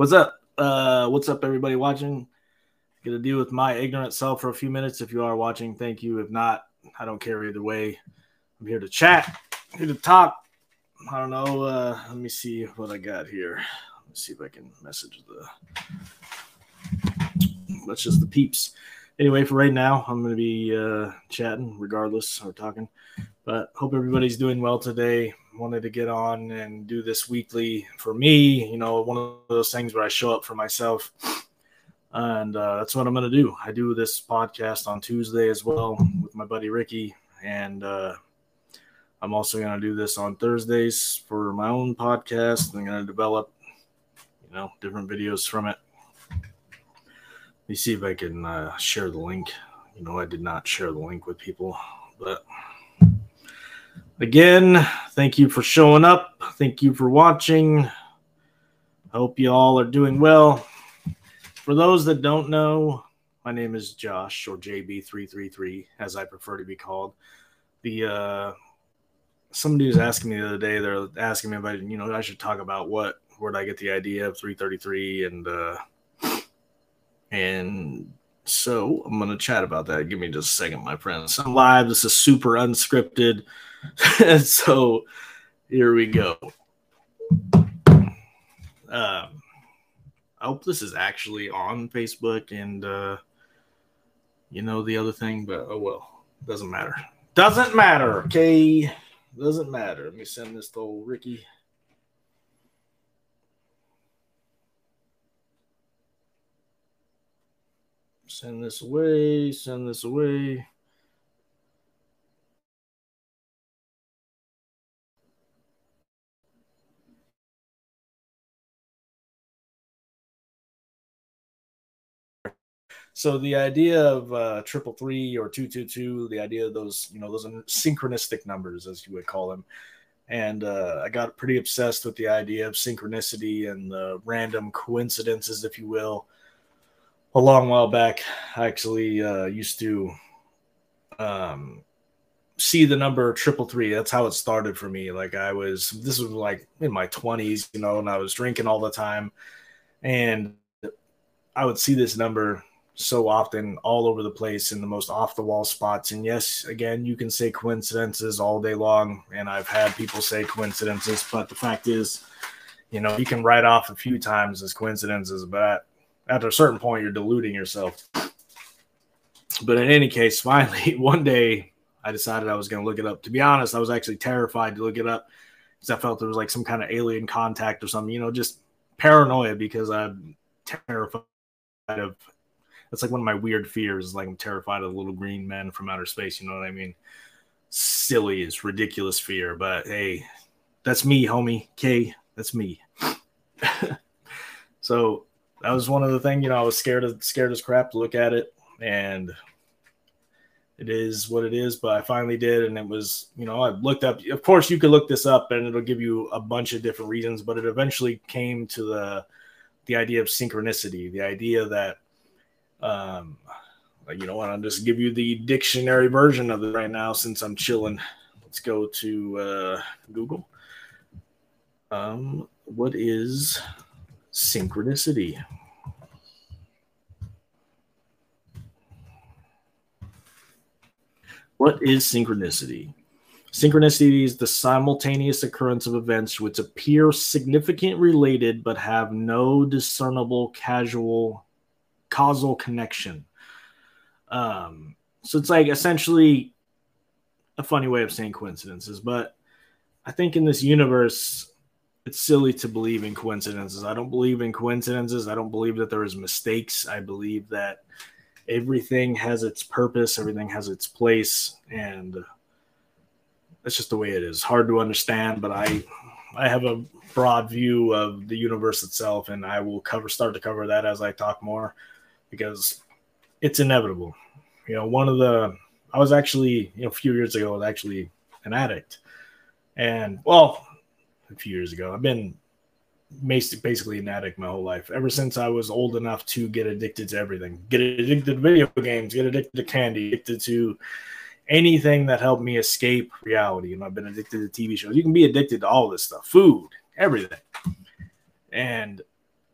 what's up? Uh, what's up, everybody watching? To deal with my ignorant self for a few minutes. If you are watching, thank you. If not, I don't care either way. I'm here to chat, here to talk. I don't know. Uh, let me see what I got here. Let me see if I can message the. That's just the peeps. Anyway, for right now, I'm to be uh, chatting regardless or talking. But hope everybody's doing well today. Wanted to get on and do this weekly for me. You know, one of those things where I show up for myself. And uh, that's what I'm going to do. I do this podcast on Tuesday as well with my buddy Ricky. And uh, I'm also going to do this on Thursdays for my own podcast. I'm going to develop, you know, different videos from it. Let me see if I can uh, share the link. You know, I did not share the link with people, but again, thank you for showing up. Thank you for watching. Hope you all are doing well. For those that don't know, my name is Josh or JB333, as I prefer to be called. The uh, somebody was asking me the other day. They're asking me about you know I should talk about what where did I get the idea of 333 and uh, and so I'm gonna chat about that. Give me just a second, my friends. I'm live. This is super unscripted. and so here we go. Um, I hope this is actually on Facebook and uh, you know the other thing, but oh well, doesn't matter. Doesn't matter. Okay. Doesn't matter. Let me send this to old Ricky. Send this away. Send this away. So the idea of uh, triple three or two two two, the idea of those, you know, those synchronistic numbers, as you would call them, and uh, I got pretty obsessed with the idea of synchronicity and the random coincidences, if you will. A long while back, I actually uh, used to um, see the number triple three. That's how it started for me. Like I was, this was like in my twenties, you know, and I was drinking all the time, and I would see this number so often all over the place in the most off the wall spots. And yes, again, you can say coincidences all day long. And I've had people say coincidences, but the fact is, you know, you can write off a few times as coincidences, but after a certain point, you're deluding yourself. But in any case, finally, one day I decided I was going to look it up. To be honest, I was actually terrified to look it up because I felt there was like some kind of alien contact or something, you know, just paranoia because I'm terrified of that's like one of my weird fears. Like I'm terrified of little green men from outer space. You know what I mean? Silly, it's ridiculous fear, but hey, that's me, homie. K, that's me. so that was one of the things. You know, I was scared of scared as crap to look at it, and it is what it is. But I finally did, and it was you know I looked up. Of course, you could look this up, and it'll give you a bunch of different reasons. But it eventually came to the the idea of synchronicity, the idea that um, you know what? I'll just give you the dictionary version of it right now since I'm chilling. Let's go to uh, Google. Um, what is synchronicity? What is synchronicity? Synchronicity is the simultaneous occurrence of events which appear significant related but have no discernible casual causal connection. Um, so it's like essentially a funny way of saying coincidences, but I think in this universe, it's silly to believe in coincidences. I don't believe in coincidences. I don't believe that there is mistakes. I believe that everything has its purpose, everything has its place, and that's just the way it is. Hard to understand, but I I have a broad view of the universe itself, and I will cover start to cover that as I talk more because it's inevitable. You know, one of the I was actually you know a few years ago I was actually an addict, and well, a few years ago I've been basically an addict my whole life ever since I was old enough to get addicted to everything, get addicted to video games, get addicted to candy, addicted to anything that helped me escape reality. Know, I've been addicted to TV shows. You can be addicted to all this stuff, food, everything. And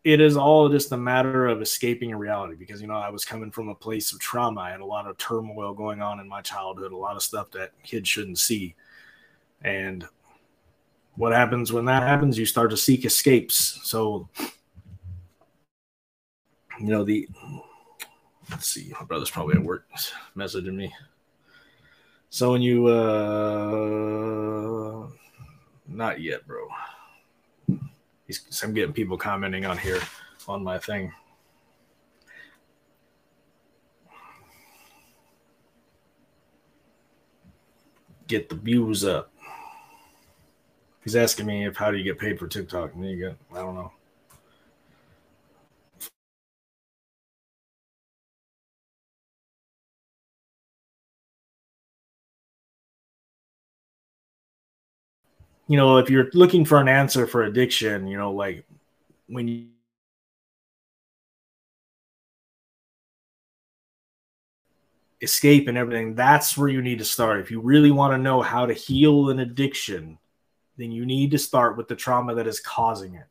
it is all just a matter of escaping reality because you know I was coming from a place of trauma. Had a lot of turmoil going on in my childhood, a lot of stuff that kids shouldn't see. And what happens when that happens? You start to seek escapes. So you know the let's see, my brother's probably at work messaging me. So when you uh not yet, bro. He's, I'm getting people commenting on here on my thing. Get the views up. He's asking me if how do you get paid for TikTok? And you get, I don't know. you know, if you're looking for an answer for addiction, you know, like when you escape and everything, that's where you need to start. If you really want to know how to heal an addiction, then you need to start with the trauma that is causing it.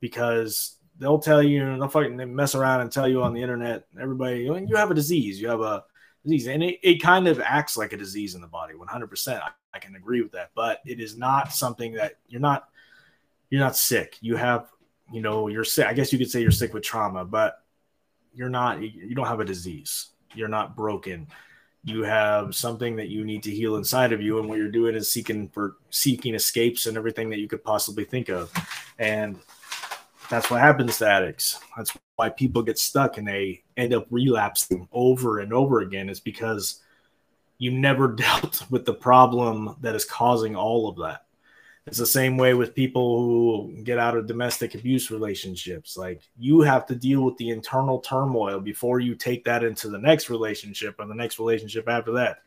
Because they'll tell you, they'll fucking mess around and tell you on the internet, everybody, oh, you have a disease, you have a disease. And it, it kind of acts like a disease in the body, 100%. I, I can agree with that. But it is not something that you're not, you're not sick. You have, you know, you're sick. I guess you could say you're sick with trauma, but you're not, you don't have a disease. You're not broken. You have something that you need to heal inside of you. And what you're doing is seeking for seeking escapes and everything that you could possibly think of. And that's what happens to addicts. That's why people get stuck and they end up relapsing over and over again, is because you never dealt with the problem that is causing all of that. It's the same way with people who get out of domestic abuse relationships. Like you have to deal with the internal turmoil before you take that into the next relationship and the next relationship after that.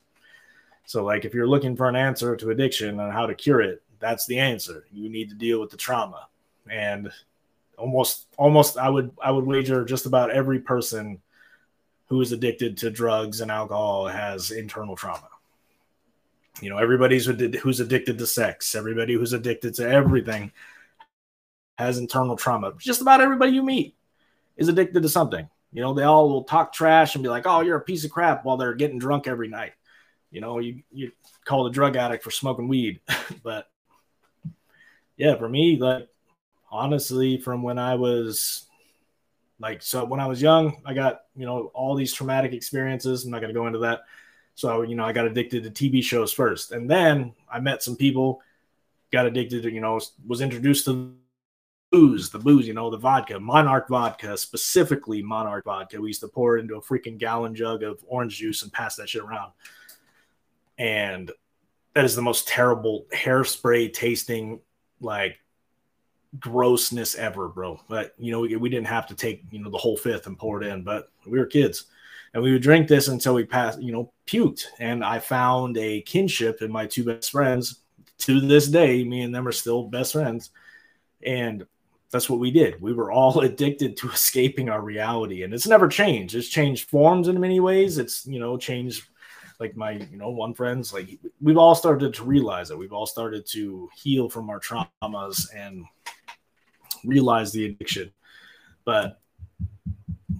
So, like, if you're looking for an answer to addiction and how to cure it, that's the answer. You need to deal with the trauma. And almost almost I would I would wager just about every person who is addicted to drugs and alcohol has internal trauma. You know, everybody's who's addicted to sex, everybody who's addicted to everything has internal trauma. Just about everybody you meet is addicted to something. You know, they all will talk trash and be like, "Oh, you're a piece of crap," while they're getting drunk every night. You know, you you call a drug addict for smoking weed, but yeah, for me, like honestly from when I was like so when I was young, I got, you know, all these traumatic experiences. I'm not gonna go into that. So, you know, I got addicted to TV shows first. And then I met some people, got addicted to, you know, was introduced to the booze, the booze, you know, the vodka, Monarch vodka, specifically Monarch vodka. We used to pour it into a freaking gallon jug of orange juice and pass that shit around. And that is the most terrible hairspray tasting, like grossness ever, bro. But you know, we, we didn't have to take you know the whole fifth and pour it in, but we were kids, and we would drink this until we passed, you know, puked. And I found a kinship in my two best friends. To this day, me and them are still best friends, and that's what we did. We were all addicted to escaping our reality, and it's never changed. It's changed forms in many ways. It's you know changed like my you know one friends like we've all started to realize that we've all started to heal from our traumas and realize the addiction. But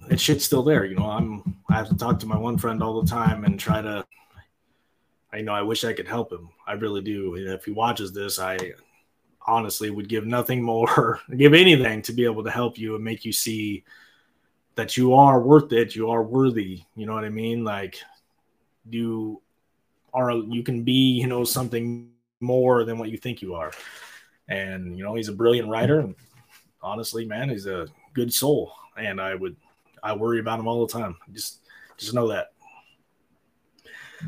that shit's still there. You know, I'm I have to talk to my one friend all the time and try to I know I wish I could help him. I really do. If he watches this, I honestly would give nothing more, give anything to be able to help you and make you see that you are worth it, you are worthy. You know what I mean? Like you are you can be, you know, something more than what you think you are. And you know, he's a brilliant writer honestly, man, he's a good soul, and I would I worry about him all the time. Just just know that.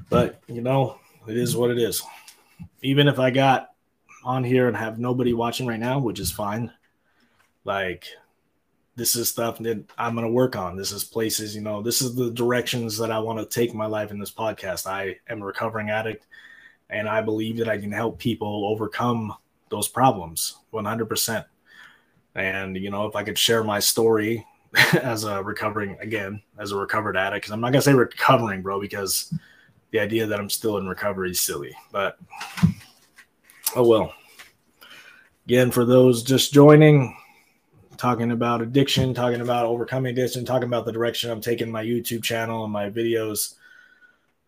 But you know, it is what it is. Even if I got on here and have nobody watching right now, which is fine. Like this is stuff that I'm going to work on. This is places, you know, this is the directions that I want to take my life in this podcast. I am a recovering addict and I believe that I can help people overcome those problems 100%. And, you know, if I could share my story as a recovering, again, as a recovered addict, because I'm not going to say recovering, bro, because the idea that I'm still in recovery is silly. But, oh well. Again, for those just joining, talking about addiction, talking about overcoming addiction, talking about the direction I'm taking my YouTube channel and my videos.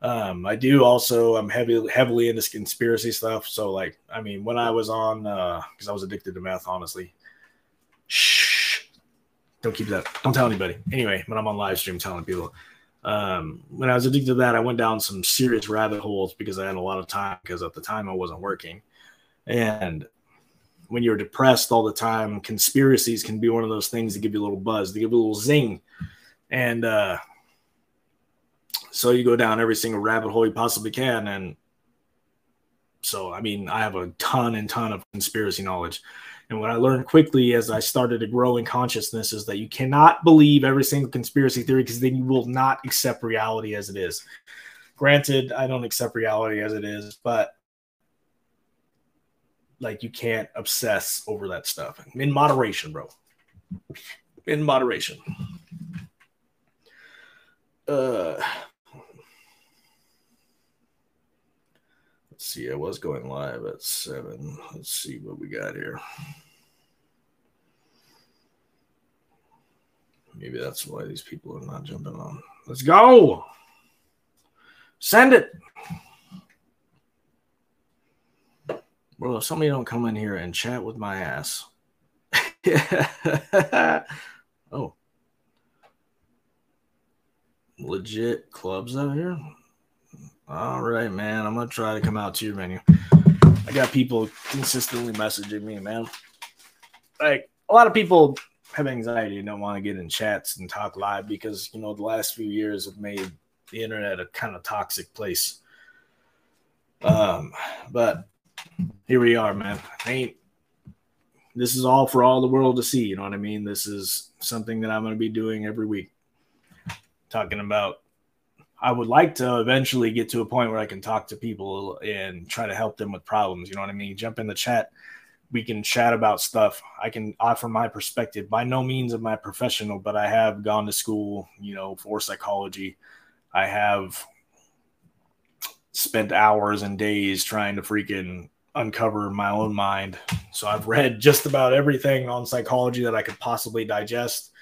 Um, I do also I'm heavy heavily into conspiracy stuff. So like, I mean, when I was on uh because I was addicted to meth, honestly. Shh. Don't keep that. Don't tell anybody. Anyway, when I'm on live stream telling people. Um, when I was addicted to that, I went down some serious rabbit holes because I had a lot of time because at the time I wasn't working. And when you're depressed all the time, conspiracies can be one of those things that give you a little buzz, they give you a little zing. And uh, so you go down every single rabbit hole you possibly can. And so, I mean, I have a ton and ton of conspiracy knowledge. And what I learned quickly as I started to grow in consciousness is that you cannot believe every single conspiracy theory because then you will not accept reality as it is. Granted, I don't accept reality as it is, but like you can't obsess over that stuff in moderation, bro. In moderation. Uh let's see, I was going live at seven. Let's see what we got here. Maybe that's why these people are not jumping on. Let's go. Send it. Bro, if somebody don't come in here and chat with my ass. oh. Legit clubs out here? All right, man. I'm to try to come out to your menu. I got people consistently messaging me, man. Like, a lot of people have anxiety and don't want to get in chats and talk live because, you know, the last few years have made the internet a kind of toxic place. Um, but here we are, man. ain't this is all for all the world to see. You know what I mean? This is something that I'm to be doing every week. Talking about, I would like to eventually get to a point where I can talk to people and try to help them with problems. You know what I mean? Jump in the chat. We can chat about stuff. I can offer my perspective. By no means am I professional, but I have gone to school, you know, for psychology. I have spent hours and days trying to freaking uncover my own mind. So I've read just about everything on psychology that I could possibly digest.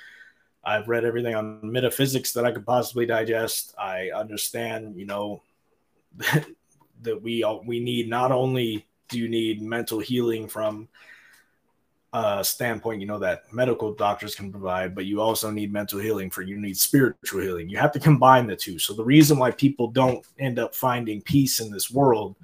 I've read everything on metaphysics that I could possibly digest. I understand, you know, that we all, we need not only do you need mental healing from uh, standpoint, you know, that medical doctors can provide, but you also need mental healing for you need spiritual healing. You have to combine the two. So the reason why people don't end up finding peace in this world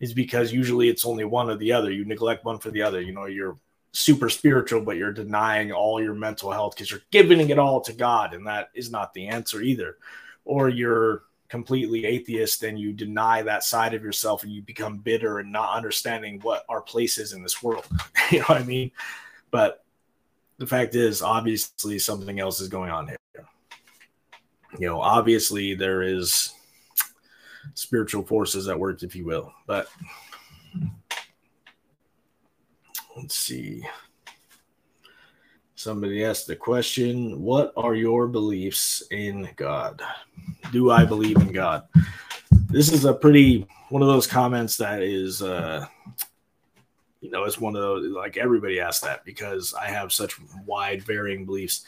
is because usually it's only one or the other. You neglect one for the other. You know, you're super spiritual, but you're denying all your mental health because you're giving it all to God, and that is not the answer either. Or you're completely atheist and you deny that side of yourself and you become bitter and not understanding what our place is in this world. you know what I mean? But the fact is, obviously, something else is going on here. You know, obviously, there is spiritual forces at work, if you will. But let's see. Somebody asked the question What are your beliefs in God? Do I believe in God? This is a pretty one of those comments that is, uh, you know, it's one of those like everybody asks that because I have such wide varying beliefs.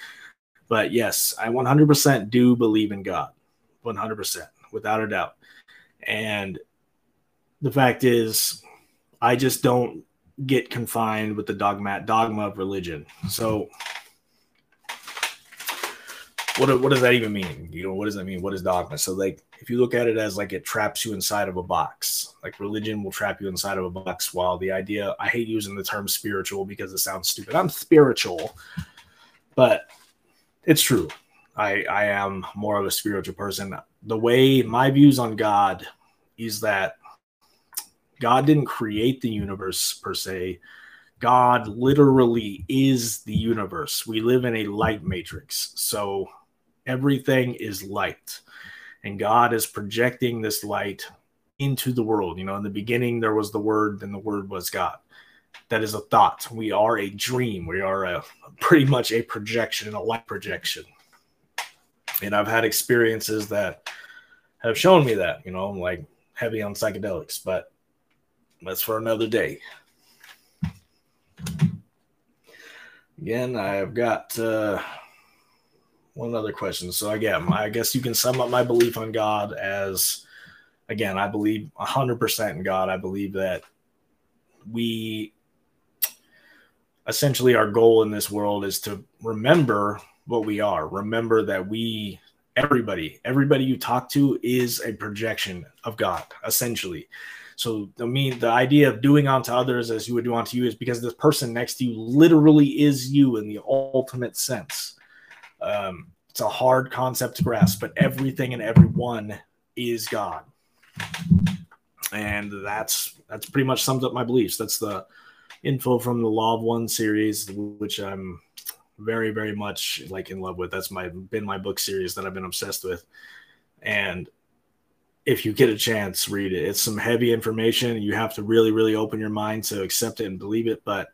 But yes, I 100% do believe in God, 100%, without a doubt. And the fact is, I just don't get confined with the dogmat dogma of religion. So what what does that even mean? You know, what does that mean? What is dogma? So like if you look at it as like it traps you inside of a box, like religion will trap you inside of a box while the idea I hate using the term spiritual because it sounds stupid. I'm spiritual, but it's true. I I am more of a spiritual person. The way my views on God is that God didn't create the universe per se. God literally is the universe. We live in a light matrix. So everything is light. And God is projecting this light into the world. You know, in the beginning, there was the word, and the word was God. That is a thought. We are a dream. We are a pretty much a projection, a light projection. And I've had experiences that have shown me that, you know, I'm like heavy on psychedelics, but that's for another day. Again, I've got uh, one other question. So again, I guess you can sum up my belief on God as again, I believe 100% in God. I believe that we essentially our goal in this world is to remember what we are. Remember that we everybody, everybody you talk to is a projection of God, essentially. So I mean, the idea of doing unto others as you would do unto you is because this person next to you literally is you in the ultimate sense. Um, it's a hard concept to grasp, but everything and everyone is God, and that's that's pretty much sums up my beliefs. That's the info from the Law of One series, which I'm very very much like in love with. That's my been my book series that I've been obsessed with, and if you get a chance, read it. It's some heavy information. You have to really, really open your mind to accept it and believe it. But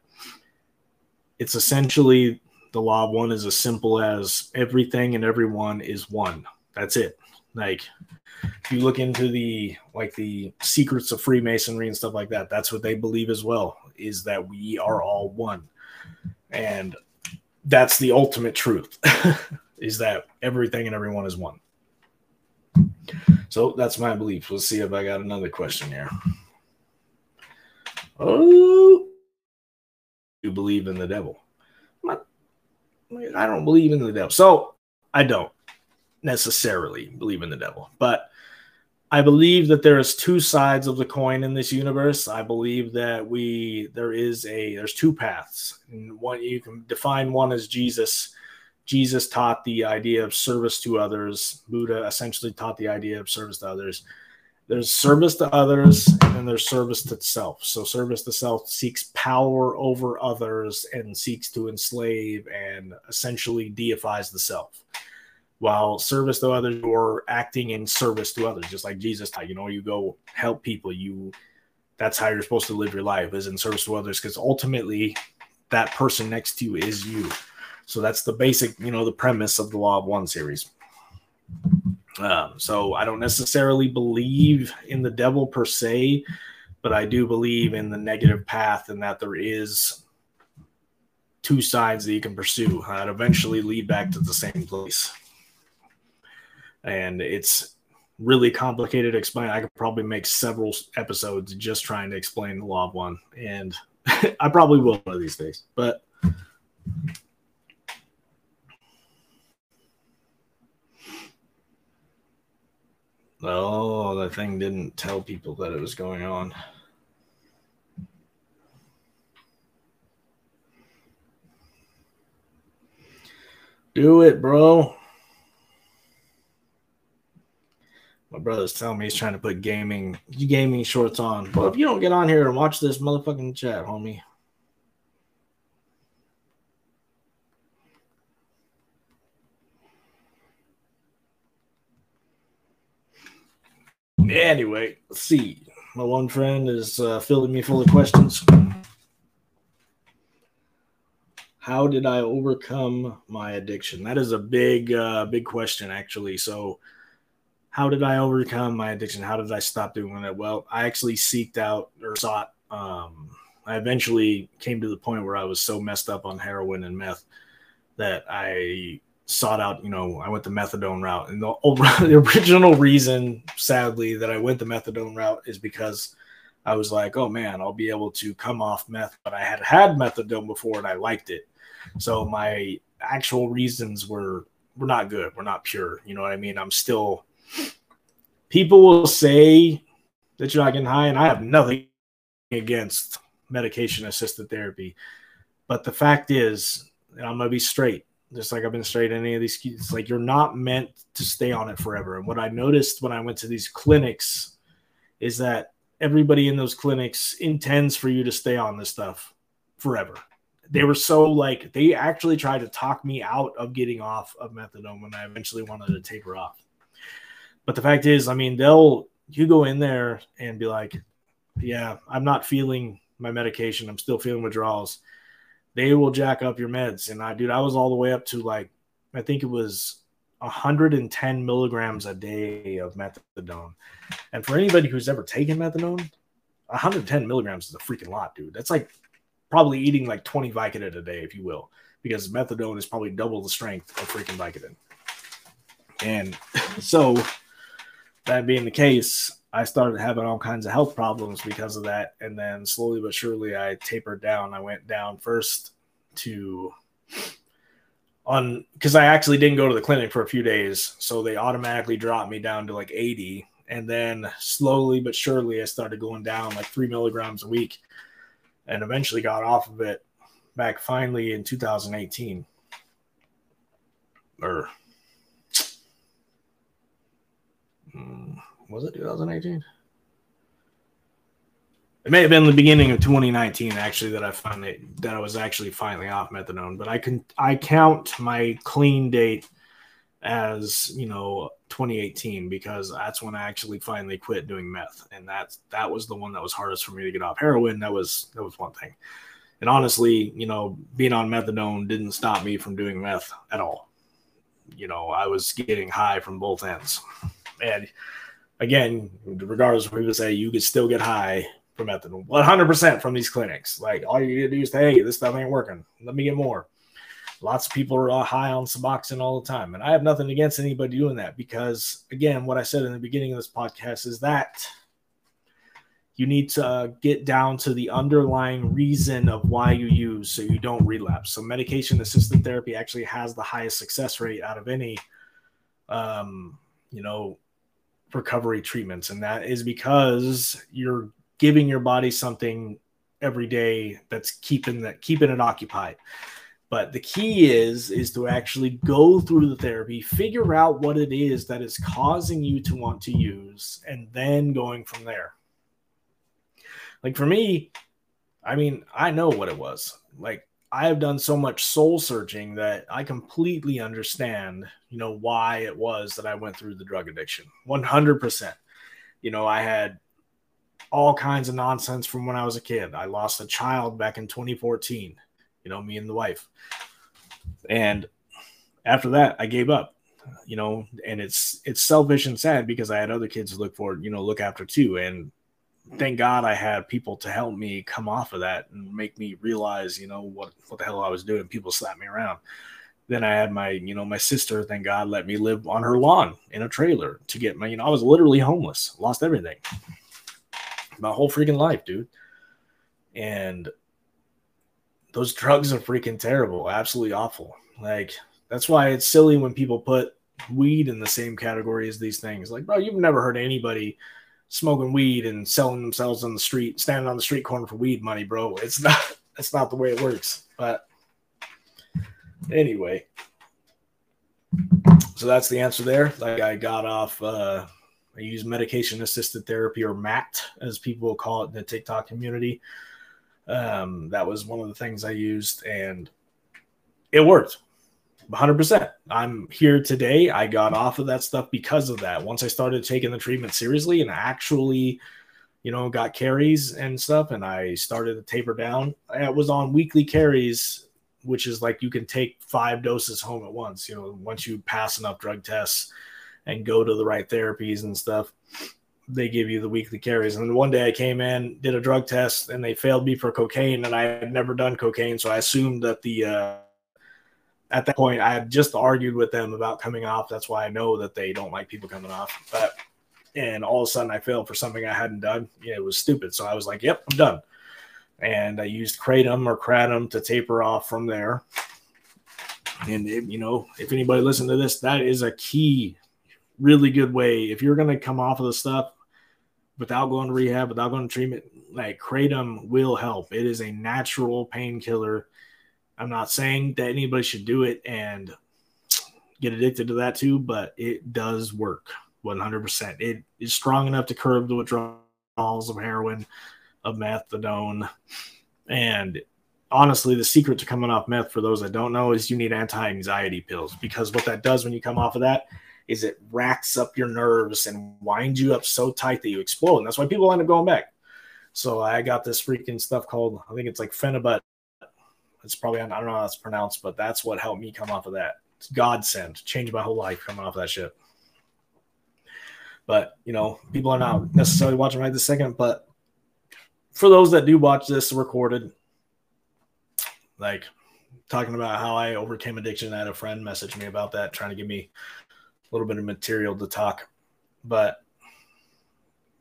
it's essentially the law of one is as simple as everything and everyone is one. That's it. Like if you look into the like the secrets of Freemasonry and stuff like that, that's what they believe as well, is that we are all one. And that's the ultimate truth, is that everything and everyone is one. So that's my belief. Let's see if I got another question here. Oh, you believe in the devil? I don't believe in the devil. So I don't necessarily believe in the devil, but I believe that there is two sides of the coin in this universe. I believe that we there is a there's two paths. And one you can define one as Jesus Jesus taught the idea of service to others. Buddha essentially taught the idea of service to others. There's service to others, and then there's service to self. So, service to self seeks power over others and seeks to enslave and essentially deifies the self. While service to others, you're acting in service to others, just like Jesus taught. You know, you go help people. You that's how you're supposed to live your life is in service to others, because ultimately, that person next to you is you so that's the basic, you know, the premise of the Law of One series. Um, so I don't necessarily believe in the devil per se, but I do believe in the negative path and that there is two sides that you can pursue that eventually lead back to the same place. And it's really complicated to explain. I could probably make several episodes just trying to explain the law of one, and I probably will one of these days. But Oh, the thing didn't tell people that it was going on. Do it, bro. My brother's telling me he's trying to put gaming gaming shorts on. But if you don't get on here and watch this motherfucking chat, homie, Anyway, let's see. My one friend is uh, filling me full of questions. How did I overcome my addiction? That is a big, uh, big question, actually. So, how did I overcome my addiction? How did I stop doing it? Well, I actually seeked out or sought. Um, I eventually came to the point where I was so messed up on heroin and meth that I sought out, you know, I went the methadone route. And the, the original reason, sadly, that I went the methadone route is because I was like, oh man, I'll be able to come off meth. But I had had methadone before and I liked it. So my actual reasons were were not good. We're not pure. You know what I mean? I'm still. People will say that you're not getting high, and I have nothing against medication assisted therapy. But the fact is, I'm gonna be straight just like I've been straight any of these it's like you're not meant to stay on it forever. And what I noticed when I went to these clinics is that everybody in those clinics intends for you to stay on this stuff forever. They were so like they actually tried to talk me out of getting off of methadone when I eventually wanted to taper off. But the fact is, I mean, they'll you go in there and be like, "Yeah, I'm not feeling my medication. I'm still feeling withdrawals." They will jack up your meds. And I, dude, I was all the way up to like, I think it was 110 milligrams a day of methadone. And for anybody who's ever taken methadone, 110 milligrams is a freaking lot, dude. That's like probably eating like 20 Vicodin a day, if you will. because methadone is probably double the strength of freaking Vicodin. And so, that being the case, I started having all kinds of health problems because of that. And then slowly but surely, I tapered down. I went down first to on because I actually didn't go to the clinic for a few days. So they automatically dropped me down to like 80. And then slowly but surely, I started going down like three milligrams a week and eventually got off of it back finally in 2018. Or hmm, was it 2018? It may have been the beginning of 2019 actually that I finally that I was actually finally off methadone, but I can I count my clean date as you know 2018 because that's when I actually finally quit doing meth, and that that was the one that was hardest for me to get off heroin. That was that was one thing, and honestly, you know, being on methadone didn't stop me from doing meth at all. You know, I was getting high from both ends, and again, regardless of what people say, you could still get high from methadone 100% from these clinics. Like all you do is say, hey, this stuff ain't working. Let me get more. Lots of people are high on Suboxone all the time. And I have nothing against anybody doing that because, again, what I said in the beginning of this podcast is that you need to uh, get down to the underlying reason of why you use so you don't relapse. So, medication assisted therapy actually has the highest success rate out of any, um, you know, recovery treatments. And that is because you're giving your body something every day that's keeping that keeping it occupied. But the key is is to actually go through the therapy, figure out what it is that is causing you to want to use, and then going from there. Like for me, I mean, I know what it was. Like I have done so much soul searching that I completely understand, you know, why it was that I went through the drug addiction. 100%. You know, I had all kinds of nonsense from when I was a kid. I lost a child back in 2014, you know, me and the wife. And after that, I gave up, you know, and it's it's selfish and sad because I had other kids to look for, you know, look after too. And thank God I had people to help me come off of that and make me realize, you know, what what the hell I was doing. People slapped me around. Then I had my, you know, my sister, thank God, let me live on her lawn in a trailer to get my, you know, I was literally homeless, lost everything my whole freaking life, dude. And those drugs are freaking terrible, absolutely awful. Like that's why it's silly when people put weed in the same category as these things. Like, bro, you've never heard anybody smoking weed and selling themselves on the street, standing on the street corner for weed money, bro. It's not that's not the way it works. But anyway. So that's the answer there. Like I got off uh I use medication assisted therapy or MAT, as people will call it in the TikTok community. Um, that was one of the things I used, and it worked 100%. I'm here today. I got off of that stuff because of that. Once I started taking the treatment seriously and actually, you know, got carries and stuff, and I started to taper down, I was on weekly carries, which is like you can take five doses home at once, you know, once you pass enough drug tests and go to the right therapies and stuff, they give you the weekly carries. And one day I came in, did a drug test, and they failed me for cocaine, and I had never done cocaine, so I assumed that the uh, at that point I had just argued with them about coming off. That's why I know that they don't like people coming off. But and all of a sudden I failed for something I hadn't done. Yeah, it was stupid. So I was like, "Yep, I'm done." And I used kratom or kratom to taper off from there. And it, you know, if anybody listen to this, that is a key really good way if you're going to come off of the stuff without going to rehab, without going to treatment. Like kratom will help. It is a natural painkiller. I'm not saying that anybody should do it and get addicted to that too, but it does work 100%. It is strong enough to curb the withdrawals of heroin, of methadone, and honestly, the secret to coming off meth, for those that don't know, is you need anti anxiety pills because what that does when you come off of that is it racks up your nerves and winds you up so tight that you explode. And that's why people end up going back. So I got this freaking stuff called, I think it's like Phenibut. It's probably, I don't know how it's pronounced, but that's what helped me come off of that. It's godsend, changed my whole life coming off of that shit. But, you know, people are not necessarily watching right this second. But for those that do watch this recorded, like, talking about how I overcame addiction. I had a friend message me about that, trying to give me a little bit of material to talk. But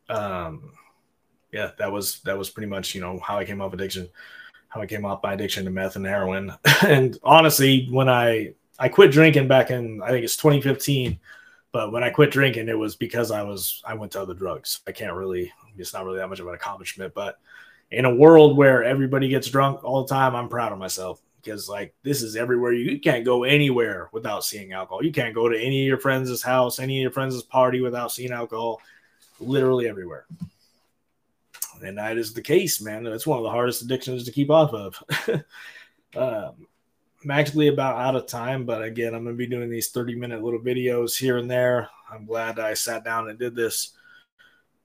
um, yeah, that was that was pretty much you know how I came off addiction, how I came off my addiction to meth and heroin. and honestly, when I I quit drinking back in I think it's 2015, but when I quit drinking, it was because I was I went to other drugs. I can't really it's not really that much of an accomplishment, but in a world where everybody gets drunk all the time, I'm proud of myself because like this is everywhere. You, you can't go anywhere without seeing alcohol. You can't go to any of your friends' house, any of your friends' party without seeing alcohol. Literally everywhere. And that is the case, man. It's one of the hardest addictions to keep off of. um, I'm actually about out of time, but again, I'm going to be doing these 30 minute little videos here and there. I'm glad I sat down and did this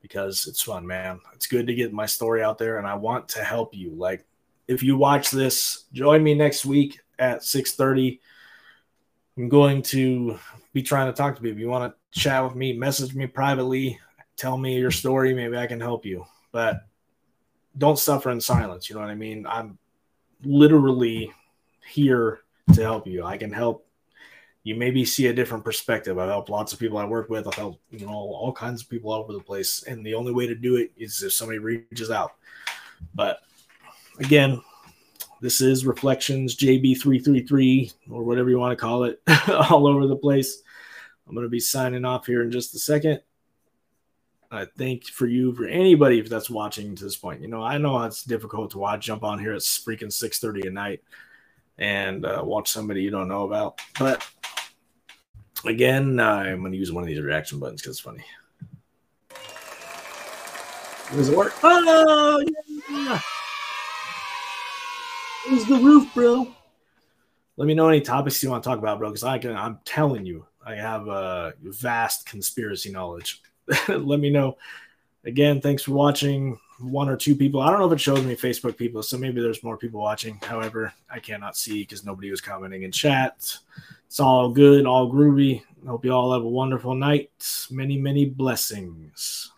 because it's fun, man. It's good to get my story out there, and I want to help you. Like, if you watch this, join me next week at 6:30. I'm going to be trying to talk to people. If you want to chat with me, message me privately, tell me your story. Maybe I can help you. But don't suffer in silence. You know what I mean? I'm literally here to help you. I can help you maybe see a different perspective. I've helped lots of people I work with. I've helped, you know, all kinds of people all over the place. And the only way to do it is if somebody reaches out. But again, this is Reflections JB333 or whatever you want to call it, all over the place. I'm going to be signing off here in just a second. I think for you for anybody that's watching to this point. You know, I know it's difficult to watch. Jump on here at freaking 6:30 at night and uh, watch somebody you don't know about. But again, uh, I'm going to use one of these reaction buttons because it's funny. Does it work? Oh yeah. It's the roof, bro. Let me know any topics you want to talk about, bro, because I can. I'm telling you, I have a vast conspiracy knowledge. Let me know. Again, thanks for watching. One or two people. I don't know if it shows me Facebook people, so maybe there's more people watching. However, I cannot see because nobody was commenting in chat. It's all good, all groovy. Hope you all have a wonderful night. Many, many blessings.